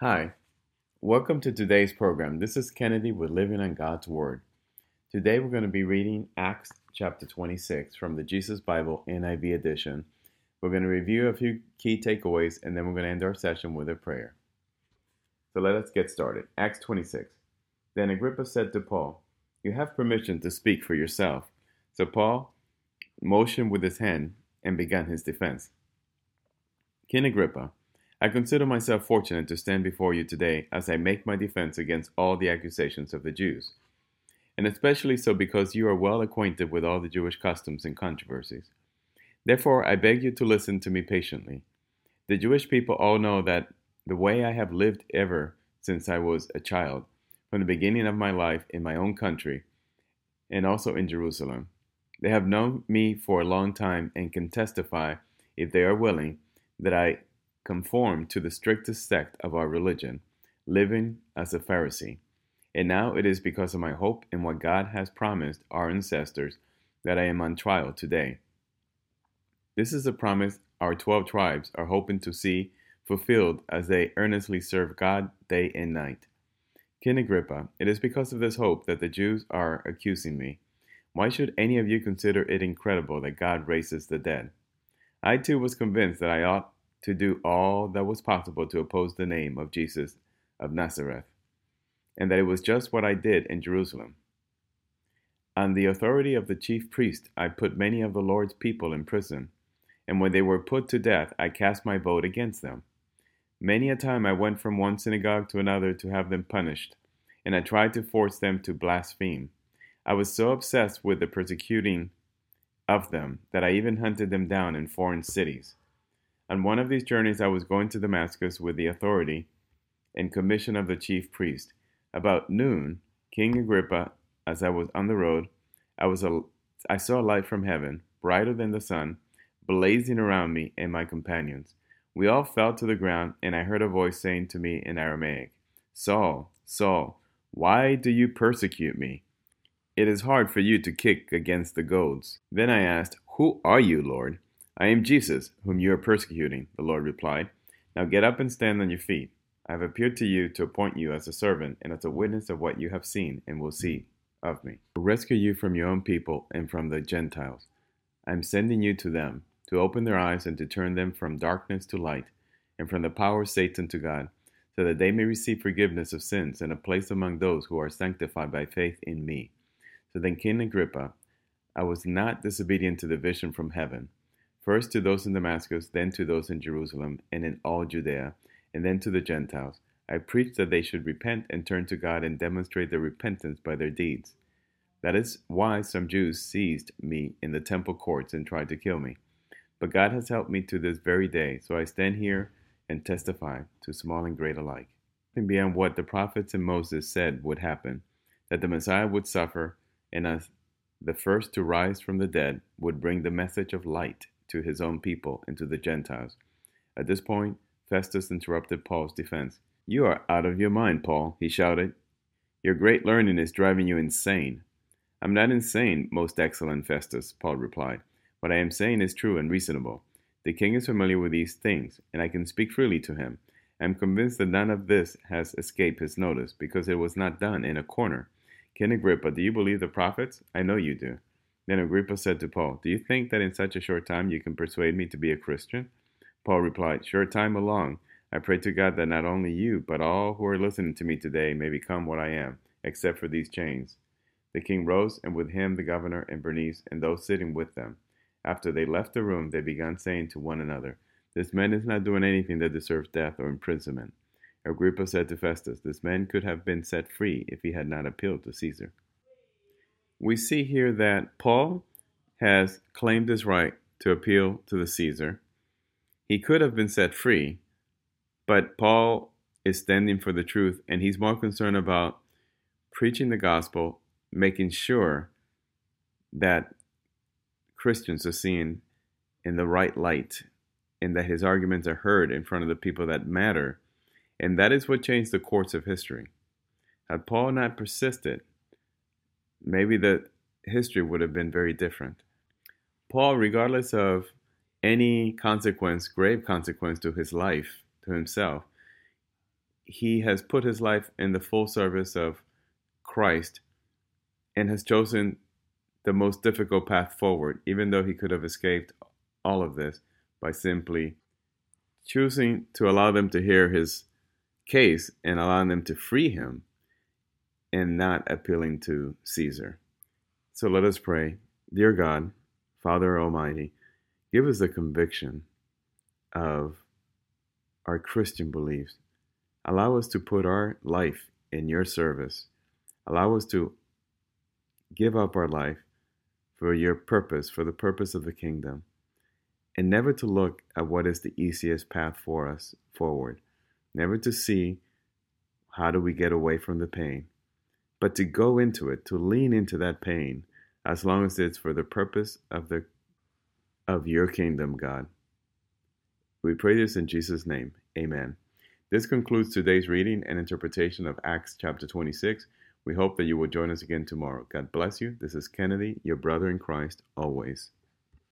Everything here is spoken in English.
Hi, welcome to today's program. This is Kennedy with Living on God's Word. Today we're going to be reading Acts chapter 26 from the Jesus Bible NIV edition. We're going to review a few key takeaways and then we're going to end our session with a prayer. So let us get started. Acts 26. Then Agrippa said to Paul, You have permission to speak for yourself. So Paul motioned with his hand and began his defense. King Agrippa, I consider myself fortunate to stand before you today as I make my defense against all the accusations of the Jews, and especially so because you are well acquainted with all the Jewish customs and controversies. Therefore, I beg you to listen to me patiently. The Jewish people all know that the way I have lived ever since I was a child, from the beginning of my life in my own country and also in Jerusalem. They have known me for a long time and can testify, if they are willing, that I conform to the strictest sect of our religion, living as a Pharisee. And now it is because of my hope in what God has promised our ancestors that I am on trial today. This is a promise our 12 tribes are hoping to see fulfilled as they earnestly serve God day and night. King Agrippa, it is because of this hope that the Jews are accusing me. Why should any of you consider it incredible that God raises the dead? I too was convinced that I ought to do all that was possible to oppose the name of Jesus of Nazareth, and that it was just what I did in Jerusalem. On the authority of the chief priest, I put many of the Lord's people in prison, and when they were put to death, I cast my vote against them. Many a time I went from one synagogue to another to have them punished, and I tried to force them to blaspheme. I was so obsessed with the persecuting of them that I even hunted them down in foreign cities. On one of these journeys, I was going to Damascus with the authority and commission of the chief priest. About noon, King Agrippa, as I was on the road, I was a, I saw a light from heaven, brighter than the sun, blazing around me and my companions. We all fell to the ground, and I heard a voice saying to me in Aramaic, Saul, Saul, why do you persecute me? It is hard for you to kick against the goads. Then I asked, Who are you, Lord? I am Jesus, whom you are persecuting, the Lord replied. Now get up and stand on your feet. I have appeared to you to appoint you as a servant and as a witness of what you have seen and will see of me, to rescue you from your own people and from the Gentiles. I am sending you to them, to open their eyes and to turn them from darkness to light, and from the power of Satan to God, so that they may receive forgiveness of sins and a place among those who are sanctified by faith in me. So then, King Agrippa, I was not disobedient to the vision from heaven. First to those in Damascus, then to those in Jerusalem, and in all Judea, and then to the Gentiles. I preached that they should repent and turn to God and demonstrate their repentance by their deeds. That is why some Jews seized me in the temple courts and tried to kill me. But God has helped me to this very day, so I stand here and testify to small and great alike. And Beyond what the prophets and Moses said would happen, that the Messiah would suffer and as the first to rise from the dead would bring the message of light to his own people and to the Gentiles. At this point, Festus interrupted Paul's defense. You are out of your mind, Paul, he shouted. Your great learning is driving you insane. I'm not insane, most excellent Festus, Paul replied. What I am saying is true and reasonable. The king is familiar with these things, and I can speak freely to him. I am convinced that none of this has escaped his notice, because it was not done in a corner. King Agrippa, do you believe the prophets? I know you do. Then Agrippa said to Paul, Do you think that in such a short time you can persuade me to be a Christian? Paul replied, Short time along. I pray to God that not only you, but all who are listening to me today may become what I am, except for these chains. The king rose, and with him the governor and Bernice and those sitting with them. After they left the room, they began saying to one another, This man is not doing anything that deserves death or imprisonment. Agrippa said to Festus, This man could have been set free if he had not appealed to Caesar. We see here that Paul has claimed his right to appeal to the Caesar. He could have been set free, but Paul is standing for the truth and he's more concerned about preaching the gospel, making sure that Christians are seen in the right light and that his arguments are heard in front of the people that matter and that is what changed the course of history. Had Paul not persisted, maybe the history would have been very different. Paul, regardless of any consequence, grave consequence to his life, to himself, he has put his life in the full service of Christ and has chosen the most difficult path forward, even though he could have escaped all of this by simply choosing to allow them to hear his case and allowing them to free him and not appealing to Caesar. So let us pray. Dear God, Father Almighty, give us the conviction of our Christian beliefs. Allow us to put our life in your service. Allow us to give up our life for your purpose, for the purpose of the kingdom, and never to look at what is the easiest path for us forward, never to see how do we get away from the pain, but to go into it, to lean into that pain, as long as it's for the purpose of the of your kingdom, God. We pray this in Jesus' name. Amen. This concludes today's reading and interpretation of Acts chapter 26. We hope that you will join us again tomorrow. God bless you. This is Kennedy, your brother in Christ, always.